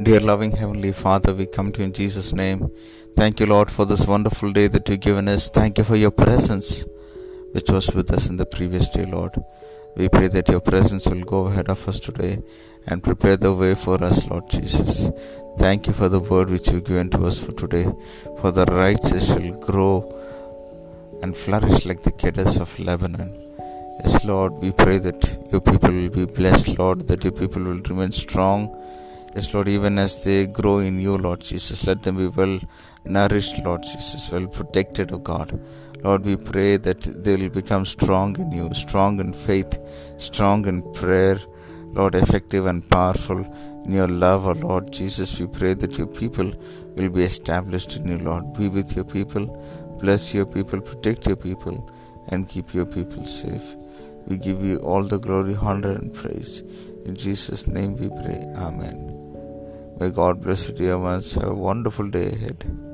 Dear loving Heavenly Father, we come to you in Jesus' name. Thank you, Lord, for this wonderful day that you've given us. Thank you for your presence, which was with us in the previous day, Lord. We pray that your presence will go ahead of us today and prepare the way for us, Lord Jesus. Thank you for the word which you've given to us for today. For the righteous shall grow and flourish like the cedars of Lebanon. Yes, Lord, we pray that your people will be blessed, Lord, that your people will remain strong. Yes, Lord, even as they grow in you, Lord Jesus, let them be well nourished, Lord Jesus, well protected, O oh God. Lord, we pray that they will become strong in you, strong in faith, strong in prayer, Lord, effective and powerful in your love, O oh Lord Jesus. We pray that your people will be established in you, Lord. Be with your people, bless your people, protect your people, and keep your people safe. We give you all the glory, honor, and praise. In Jesus' name we pray. Amen. May God bless you, dear ones. Have a wonderful day ahead.